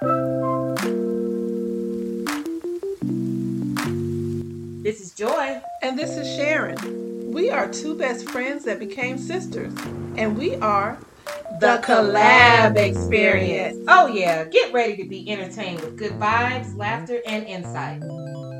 This is Joy. And this is Sharon. We are two best friends that became sisters, and we are the Collab Experience. Oh, yeah. Get ready to be entertained with good vibes, laughter, and insight.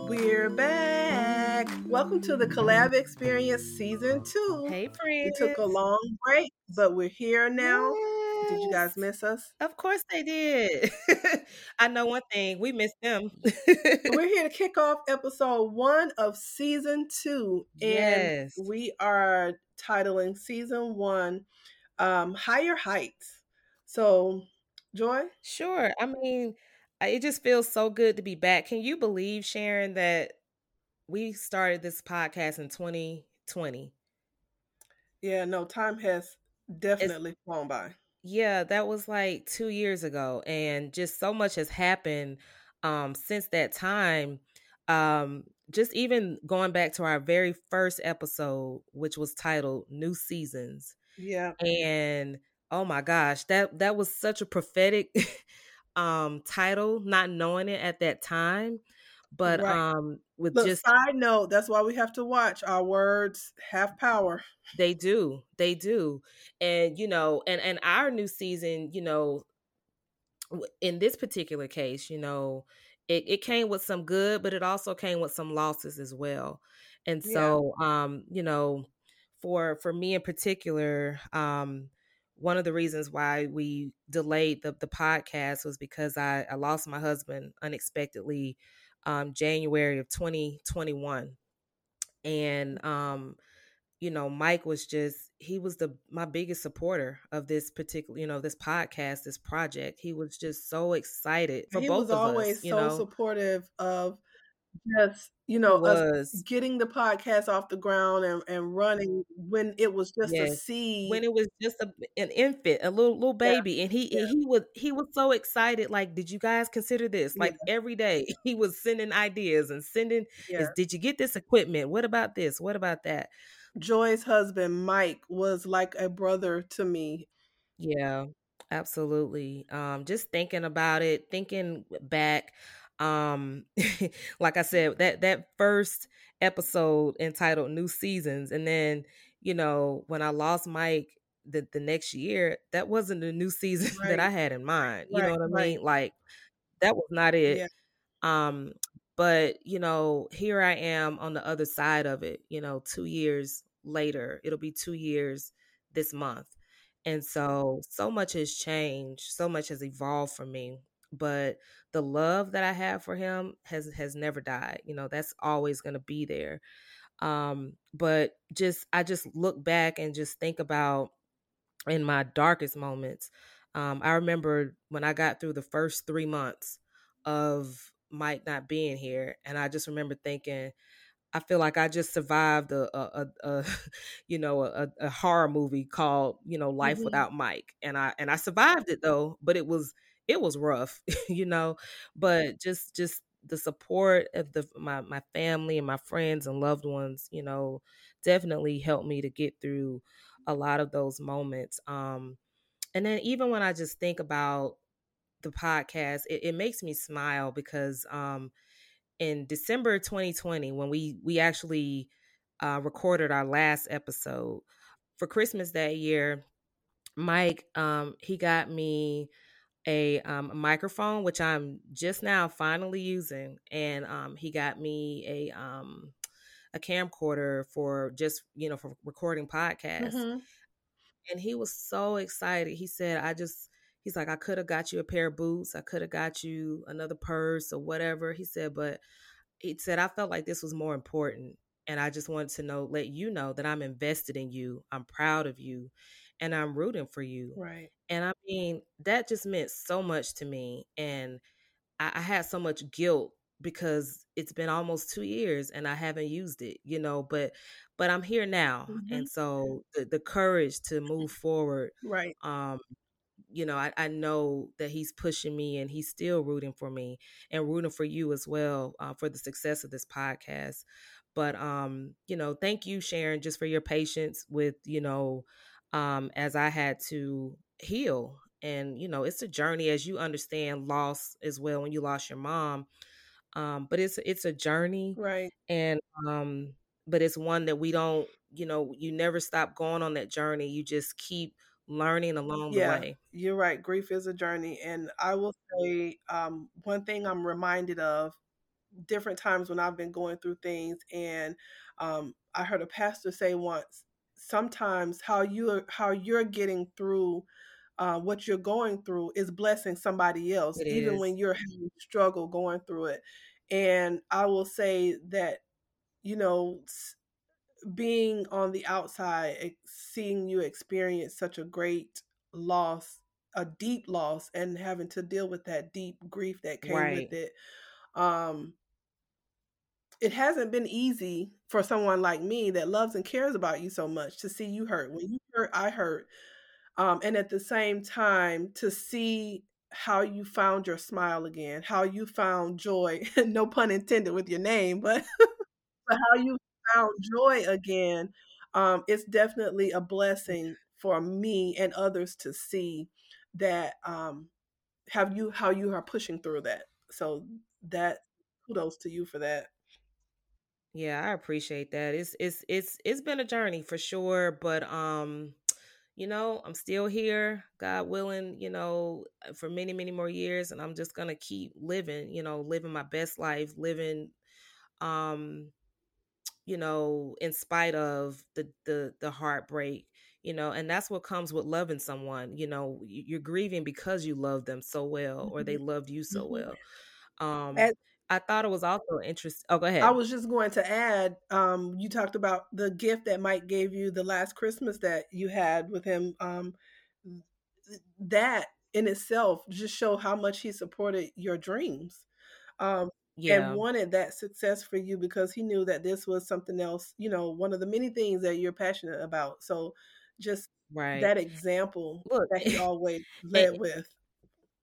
We're back. Welcome to the Collab Experience Season 2. Hey, friends. We took a long break, but we're here now. Yes. Did you guys miss us? Of course they did. I know one thing, we missed them. we're here to kick off episode one of season two. And yes. we are titling season one um, Higher Heights. So, Joy? Sure. I mean, it just feels so good to be back. Can you believe, Sharon, that we started this podcast in 2020? Yeah, no, time has definitely it's, flown by. Yeah, that was like two years ago. And just so much has happened um, since that time. Um, just even going back to our very first episode, which was titled New Seasons. Yeah. And oh my gosh, that that was such a prophetic um title, not knowing it at that time. But right. um with Look, just side note, that's why we have to watch. Our words have power. They do. They do. And you know, and and our new season, you know, in this particular case, you know, it, it came with some good, but it also came with some losses as well. And so yeah. um, you know, for for me in particular, um, one of the reasons why we delayed the the podcast was because I, I lost my husband unexpectedly um, January of 2021. And um, you know, Mike was just he was the my biggest supporter of this particular, you know, this podcast, this project. He was just so excited for he both of us. always so know? supportive of just you know us getting the podcast off the ground and, and running when it was just yes. a seed when it was just a, an infant a little little baby yeah. and he yeah. he was he was so excited like did you guys consider this like yeah. every day he was sending ideas and sending is, did you get this equipment what about this what about that joy's husband mike was like a brother to me yeah absolutely um just thinking about it thinking back um like i said that that first episode entitled new seasons and then you know when i lost mike the, the next year that wasn't the new season right. that i had in mind you right, know what i right. mean like that was not it yeah. um but you know here i am on the other side of it you know two years later it'll be two years this month and so so much has changed so much has evolved for me but the love that I have for him has has never died. You know, that's always going to be there. Um, but just I just look back and just think about in my darkest moments. Um, I remember when I got through the first three months of Mike not being here, and I just remember thinking, I feel like I just survived a, a, a, a you know, a, a, horror movie called, you know, Life mm-hmm. Without Mike, and I and I survived it though, but it was it was rough, you know, but just just the support of the my my family and my friends and loved ones, you know, definitely helped me to get through a lot of those moments. Um and then even when I just think about the podcast, it, it makes me smile because um in December 2020 when we we actually uh recorded our last episode for Christmas that year, Mike um he got me a, um, microphone, which I'm just now finally using, and um, he got me a um, a camcorder for just you know for recording podcasts. Mm-hmm. And he was so excited. He said, "I just." He's like, I could have got you a pair of boots. I could have got you another purse or whatever. He said, but he said, I felt like this was more important. And I just wanted to know, let you know that I'm invested in you. I'm proud of you and I'm rooting for you. Right. And I mean, that just meant so much to me. And I, I had so much guilt because it's been almost two years and I haven't used it, you know, but but I'm here now. Mm-hmm. And so the, the courage to move forward. Right. Um, you know, I, I know that he's pushing me and he's still rooting for me and rooting for you as well uh, for the success of this podcast. But um, you know, thank you, Sharon, just for your patience with, you know, um, as I had to heal and you know it's a journey as you understand loss as well when you lost your mom um but it's it's a journey right. and um but it's one that we don't you know you never stop going on that journey you just keep learning along yeah, the way. you're right grief is a journey and i will say um one thing i'm reminded of different times when i've been going through things and um i heard a pastor say once sometimes how you are, how you're getting through uh, what you're going through is blessing somebody else, it even is. when you're having struggle going through it. And I will say that, you know, being on the outside, seeing you experience such a great loss, a deep loss, and having to deal with that deep grief that came right. with it. Um, it hasn't been easy for someone like me that loves and cares about you so much to see you hurt. When you hurt, I hurt. Um, and at the same time, to see how you found your smile again, how you found joy, no pun intended with your name, but, but how you found joy again, um, it's definitely a blessing for me and others to see that um, have you how you are pushing through that. So that kudos to you for that. Yeah, I appreciate that. It's it's it's it's been a journey for sure, but um you know, I'm still here, God willing, you know, uh, for many, many more years. And I'm just going to keep living, you know, living my best life, living, um, you know, in spite of the, the, the heartbreak, you know, and that's what comes with loving someone, you know, you're grieving because you love them so well, mm-hmm. or they loved you so mm-hmm. well. Um, At- I thought it was also interesting. Oh, go ahead. I was just going to add. Um, you talked about the gift that Mike gave you the last Christmas that you had with him. Um, that in itself just show how much he supported your dreams. Um, yeah. and wanted that success for you because he knew that this was something else. You know, one of the many things that you're passionate about. So, just right. that example Look, that he always led with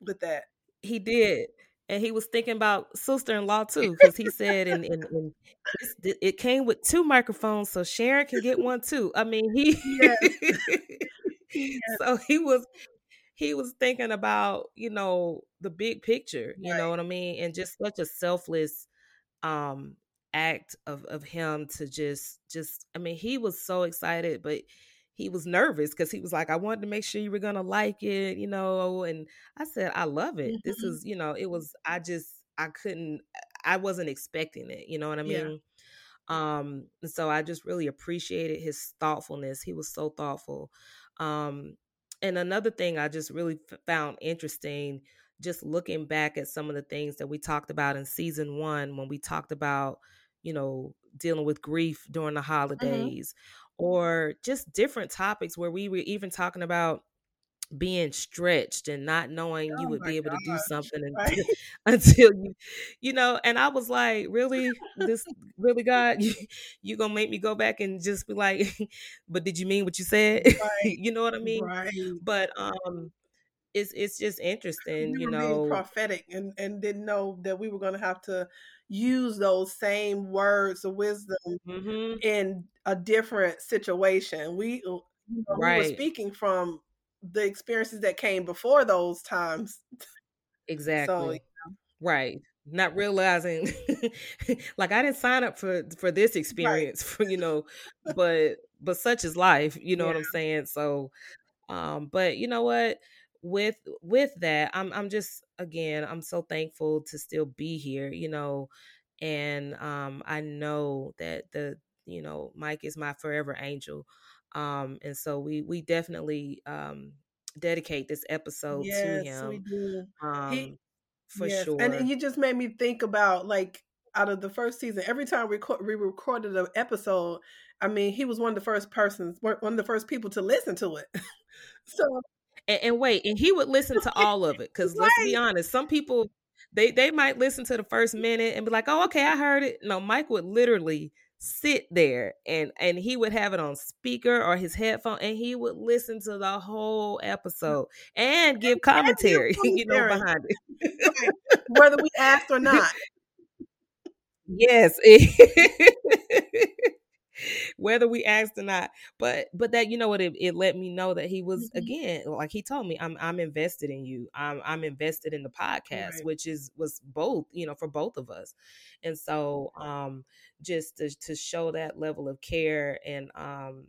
with that. He did and he was thinking about sister-in-law too because he said and, and, and it came with two microphones so sharon can get one too i mean he yes. yes. so he was he was thinking about you know the big picture you right. know what i mean and just such a selfless um act of of him to just just i mean he was so excited but he was nervous because he was like, I wanted to make sure you were gonna like it, you know. And I said, I love it. Mm-hmm. This is, you know, it was. I just, I couldn't, I wasn't expecting it. You know what I mean? Yeah. Um, and so I just really appreciated his thoughtfulness. He was so thoughtful. Um, and another thing I just really f- found interesting, just looking back at some of the things that we talked about in season one when we talked about, you know, dealing with grief during the mm-hmm. holidays. Mm-hmm or just different topics where we were even talking about being stretched and not knowing oh you would be able gosh, to do something until, until you you know and i was like really? This really god? You, you gonna make me go back and just be like but did you mean what you said? Right. you know what i mean? right. but um it's it's just interesting you know. prophetic and and didn't know that we were gonna have to use those same words of wisdom mm-hmm. in a different situation. We, you know, right. we were speaking from the experiences that came before those times. Exactly. So, yeah. Right. Not realizing like I didn't sign up for for this experience right. for you know, but but such is life, you know yeah. what I'm saying? So um but you know what? With with that i'm i'm just again i'm so thankful to still be here you know and um i know that the you know mike is my forever angel um and so we we definitely um dedicate this episode yes, to him we do. um he, for yes. sure and you just made me think about like out of the first season every time we, we recorded an episode i mean he was one of the first persons one of the first people to listen to it so and, and wait, and he would listen to all of it because let's be honest, some people they they might listen to the first minute and be like, "Oh, okay, I heard it." No, Mike would literally sit there and and he would have it on speaker or his headphone and he would listen to the whole mm. episode and give commentary, you know, behind it. Whether we asked or not. Yes. whether we asked or not. But but that you know what it, it let me know that he was mm-hmm. again like he told me I'm I'm invested in you. I'm I'm invested in the podcast, right. which is was both you know for both of us, and so um just to to show that level of care and um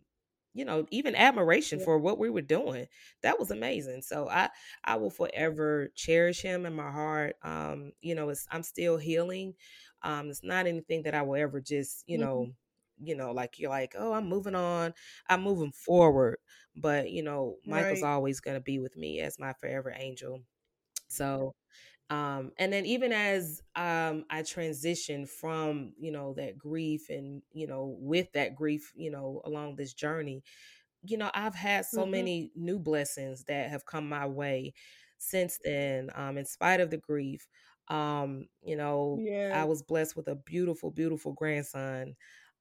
you know even admiration yeah. for what we were doing that was amazing so i i will forever cherish him in my heart um you know it's i'm still healing um it's not anything that i will ever just you know mm-hmm. You know like you're like oh i'm moving on i'm moving forward but you know michael's right. always going to be with me as my forever angel so um and then even as um i transition from you know that grief and you know with that grief you know along this journey you know i've had so mm-hmm. many new blessings that have come my way since then um in spite of the grief um you know yeah. i was blessed with a beautiful beautiful grandson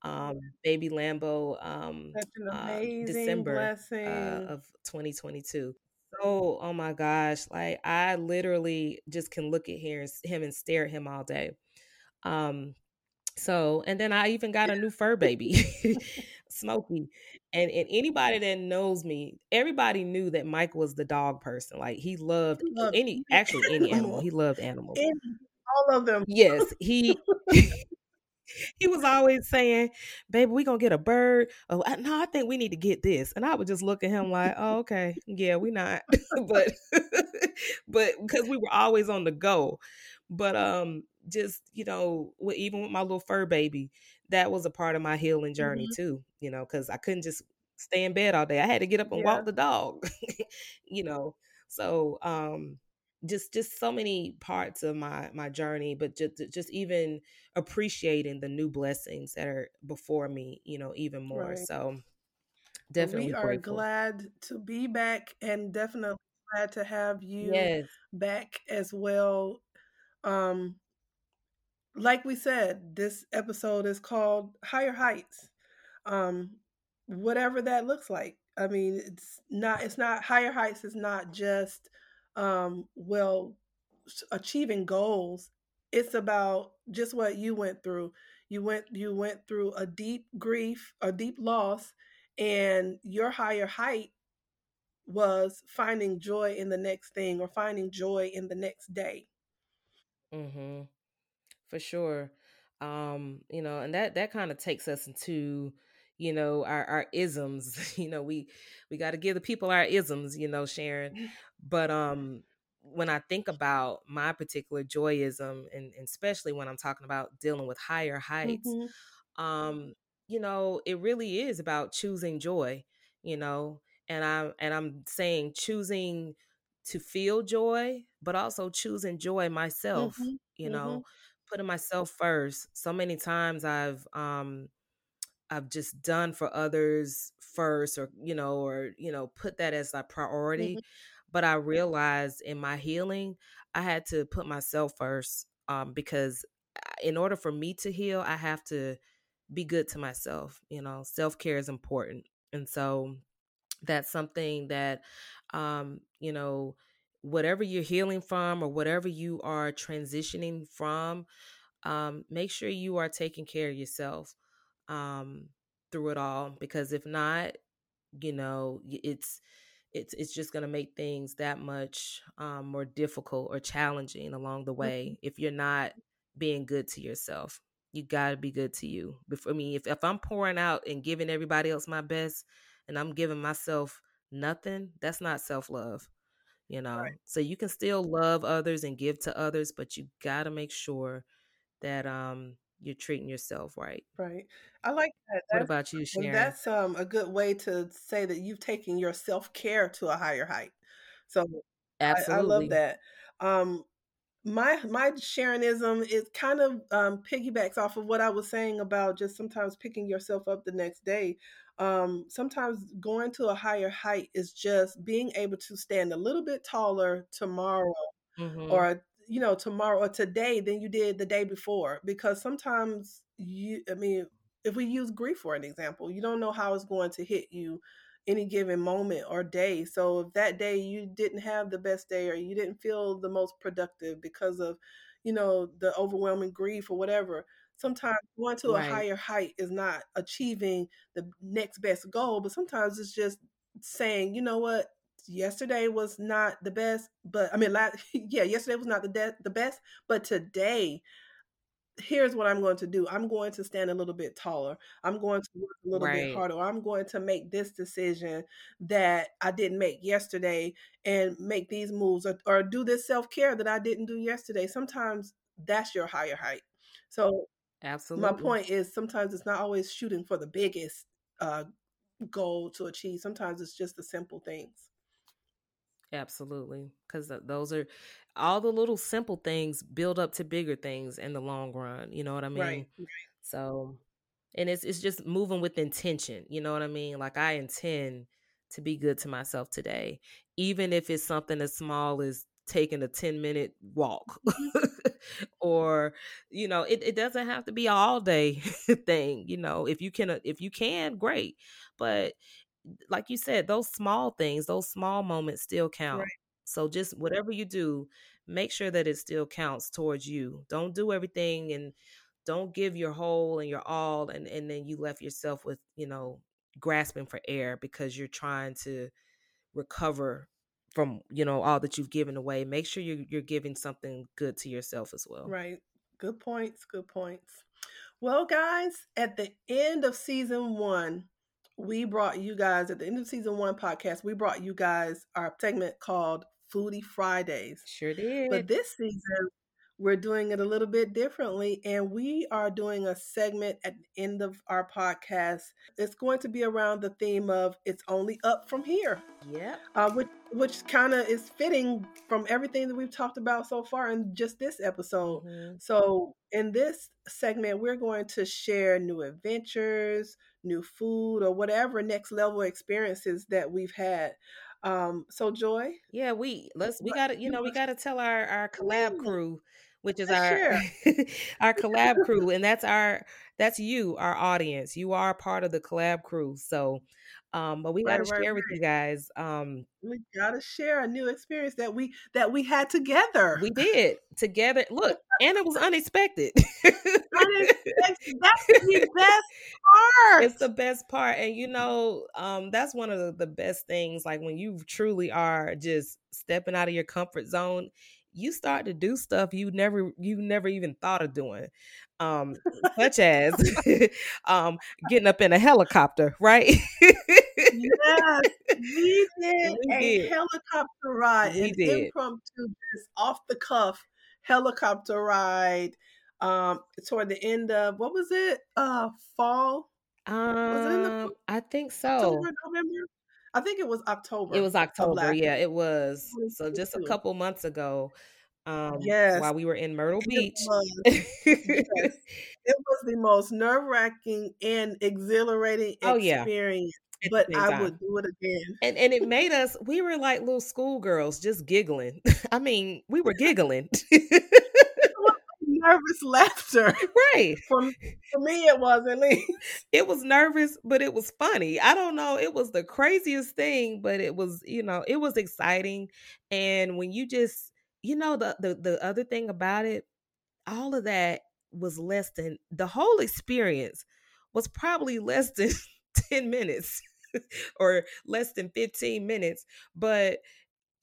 um baby lambo um uh, december uh, of 2022 so, oh my gosh, like I literally just can look at here him and stare at him all day. Um, so and then I even got a new fur baby, Smokey. And and anybody that knows me, everybody knew that Mike was the dog person. Like he loved, he loved any actually any animal. He loved animals. all of them. Yes, he he was always saying, "Baby, we gonna get a bird." Oh, no, I think we need to get this. And I would just look at him like, "Oh, okay, yeah, we not." but but because we were always on the go. But um, just you know, even with my little fur baby, that was a part of my healing journey mm-hmm. too. You know, because I couldn't just stay in bed all day. I had to get up and yeah. walk the dog. you know, so um just just so many parts of my my journey but just just even appreciating the new blessings that are before me you know even more right. so definitely we are grateful. glad to be back and definitely glad to have you yes. back as well um like we said this episode is called higher heights um whatever that looks like i mean it's not it's not higher heights is not just um, well, achieving goals, it's about just what you went through. You went you went through a deep grief, a deep loss, and your higher height was finding joy in the next thing or finding joy in the next day. Mhm. For sure. Um, you know, and that that kind of takes us into you know our our isms you know we we got to give the people our isms you know sharon mm. but um when i think about my particular joyism and, and especially when i'm talking about dealing with higher heights mm-hmm. um you know it really is about choosing joy you know and i'm and i'm saying choosing to feel joy but also choosing joy myself mm-hmm. you know mm-hmm. putting myself first so many times i've um I've just done for others first or you know or you know put that as a priority mm-hmm. but I realized in my healing I had to put myself first um, because uh, in order for me to heal I have to be good to myself you know self-care is important and so that's something that um you know whatever you're healing from or whatever you are transitioning from um make sure you are taking care of yourself um, through it all because if not, you know, it's it's it's just going to make things that much um, more difficult or challenging along the way if you're not being good to yourself. You got to be good to you. Before I mean, if if I'm pouring out and giving everybody else my best, and I'm giving myself nothing, that's not self love. You know, right. so you can still love others and give to others, but you got to make sure that um you're treating yourself right. Right. I like that. That's, what about you, Sharon? That's um a good way to say that you've taken your self care to a higher height. So Absolutely. I, I love that. Um my my Sharonism is kind of um, piggybacks off of what I was saying about just sometimes picking yourself up the next day. Um, sometimes going to a higher height is just being able to stand a little bit taller tomorrow mm-hmm. or you know tomorrow or today than you did the day before because sometimes you i mean if we use grief for an example you don't know how it's going to hit you any given moment or day. So if that day you didn't have the best day or you didn't feel the most productive because of, you know, the overwhelming grief or whatever, sometimes going to right. a higher height is not achieving the next best goal, but sometimes it's just saying, you know what, yesterday was not the best, but I mean, last, yeah, yesterday was not the de- the best, but today here's what I'm going to do. I'm going to stand a little bit taller. I'm going to work a little right. bit harder. I'm going to make this decision that I didn't make yesterday and make these moves or, or do this self care that I didn't do yesterday. Sometimes that's your higher height. So, absolutely. My point is sometimes it's not always shooting for the biggest uh, goal to achieve. Sometimes it's just the simple things. Absolutely. Because those are all the little simple things build up to bigger things in the long run. You know what I mean? Right. So, and it's it's just moving with intention. You know what I mean? Like I intend to be good to myself today, even if it's something as small as taking a 10 minute walk or you know it, it doesn't have to be all day thing you know if you can uh, if you can great but like you said, those small things, those small moments still count. Right. So just whatever you do, make sure that it still counts towards you. Don't do everything and don't give your whole and your all and, and then you left yourself with, you know, grasping for air because you're trying to recover from, you know, all that you've given away. Make sure you're you're giving something good to yourself as well. Right. Good points. Good points. Well, guys, at the end of season one, we brought you guys at the end of season one podcast, we brought you guys our segment called Foodie Fridays. Sure did. But this season, we're doing it a little bit differently, and we are doing a segment at the end of our podcast. It's going to be around the theme of "It's only up from here." Yeah, uh, which which kind of is fitting from everything that we've talked about so far in just this episode. Mm-hmm. So, in this segment, we're going to share new adventures, new food, or whatever next level experiences that we've had. Um, so Joy, yeah, we let's we got to you know we got to tell our our collab crew, which is our our collab crew, and that's our that's you, our audience. You are part of the collab crew, so. Um, but we got to right, share right, with you guys. Um, we got to share a new experience that we that we had together. We did together. Look, and it was unexpected. unexpected. That's the best part. It's the best part, and you know, um, that's one of the, the best things. Like when you truly are just stepping out of your comfort zone you start to do stuff you never you never even thought of doing um such as um getting up in a helicopter right? Yes we did we a did. helicopter ride we an did. impromptu just off the cuff helicopter ride um toward the end of what was it? Uh fall? Um was it in the, um, i think so. October, november I think it was October. It was October. Yeah, it was. So just a couple months ago. Um, yes. While we were in Myrtle Beach. It was, yes. it was the most nerve wracking and exhilarating oh, experience. Yeah. But I would do it again. And and it made us we were like little schoolgirls just giggling. I mean, we were giggling nervous laughter. Right. For, for me, it was at least. It was nervous, but it was funny. I don't know. It was the craziest thing, but it was, you know, it was exciting. And when you just, you know, the the, the other thing about it, all of that was less than the whole experience was probably less than 10 minutes or less than 15 minutes. But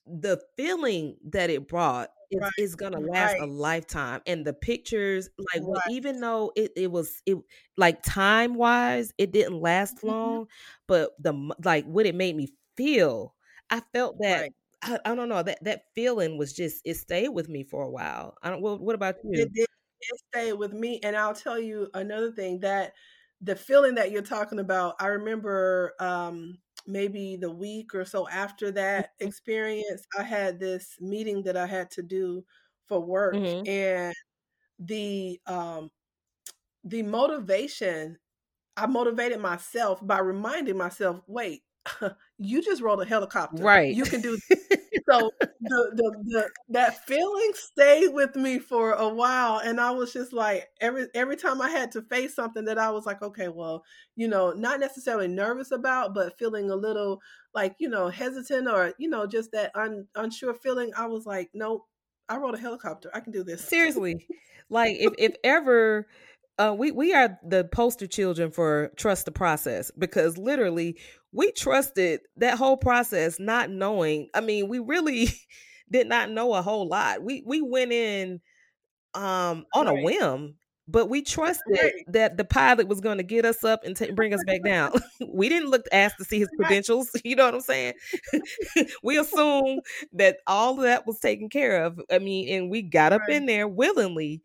the feeling that it brought is, right. is gonna last right. a lifetime and the pictures like right. even though it, it was it like time wise it didn't last mm-hmm. long but the like what it made me feel i felt that I, I, don't know that that feeling was just it stayed with me for a while i don't what, what about you it did it stayed with me and i'll tell you another thing that the feeling that you're talking about i remember um maybe the week or so after that mm-hmm. experience, I had this meeting that I had to do for work mm-hmm. and the um the motivation I motivated myself by reminding myself, wait, you just rolled a helicopter. Right. You can do so the, the, the that feeling stayed with me for a while and I was just like every every time I had to face something that I was like, okay, well, you know, not necessarily nervous about, but feeling a little like, you know, hesitant or, you know, just that un, unsure feeling, I was like, nope, I rode a helicopter. I can do this. Seriously. like if if ever uh, we we are the poster children for trust the process because literally we trusted that whole process, not knowing. I mean, we really did not know a whole lot. We we went in um on right. a whim, but we trusted right. that the pilot was going to get us up and t- bring us back down. we didn't look to ask to see his credentials. You know what I'm saying? we assumed that all of that was taken care of. I mean, and we got up right. in there willingly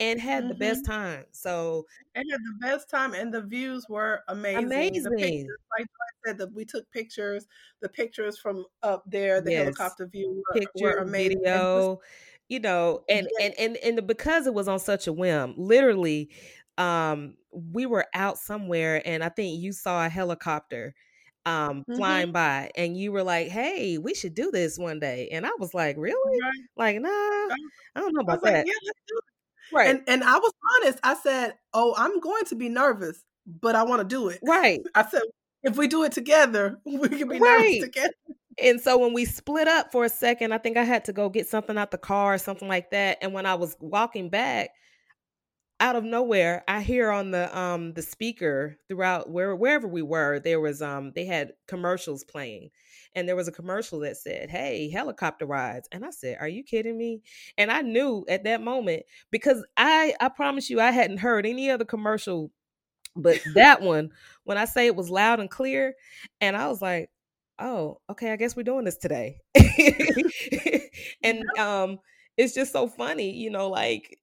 and had mm-hmm. the best mm-hmm. time. So and had the best time, and the views were amazing. Amazing. Pictures, like I said, that we took pictures. The pictures from up there, the yes. helicopter view, were, Picture, were amazing. Video, you know, and yes. and and and because it was on such a whim, literally, um, we were out somewhere, and I think you saw a helicopter um mm-hmm. flying by and you were like hey we should do this one day and i was like really right. like nah i don't know about that like, yeah, Right. And and I was honest. I said, "Oh, I'm going to be nervous, but I want to do it." Right. I said, "If we do it together, we can be right. nervous together." And so when we split up for a second, I think I had to go get something out the car or something like that. And when I was walking back, out of nowhere, I hear on the um the speaker throughout where wherever we were, there was um they had commercials playing and there was a commercial that said, "Hey, helicopter rides." And I said, "Are you kidding me?" And I knew at that moment because I I promise you I hadn't heard any other commercial but that one when I say it was loud and clear and I was like, "Oh, okay, I guess we're doing this today." and um it's just so funny, you know, like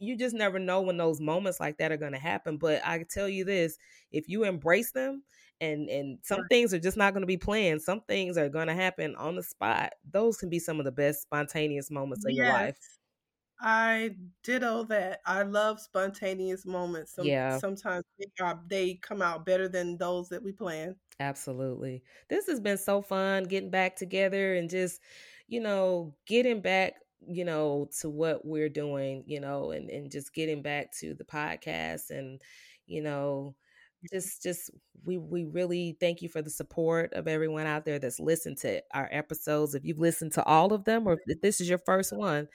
you just never know when those moments like that are going to happen but i tell you this if you embrace them and and some things are just not going to be planned some things are going to happen on the spot those can be some of the best spontaneous moments of yes. your life I ditto that. I love spontaneous moments. Some, yeah. Sometimes they, are, they come out better than those that we plan. Absolutely. This has been so fun getting back together and just, you know, getting back, you know, to what we're doing, you know, and, and just getting back to the podcast and, you know, just just we we really thank you for the support of everyone out there that's listened to our episodes. If you've listened to all of them or if this is your first one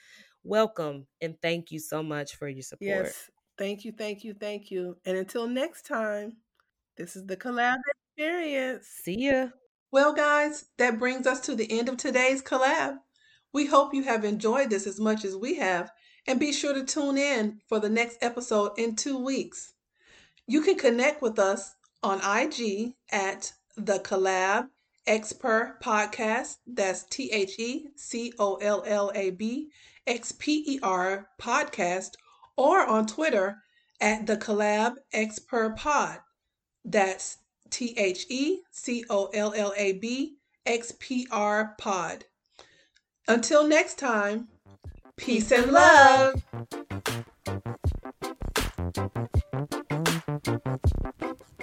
welcome and thank you so much for your support. Yes. Thank you thank you thank you. And until next time this is the collab experience. See ya. Well guys that brings us to the end of today's collab we hope you have enjoyed this as much as we have and be sure to tune in for the next episode in two weeks you can connect with us on IG at the Collab Xper Podcast. That's T H E C O L L A B X P E R Podcast, or on Twitter at the Collab Xper Pod. That's T H E C O L L A B X P R Pod. Until next time, peace and love. Thank you.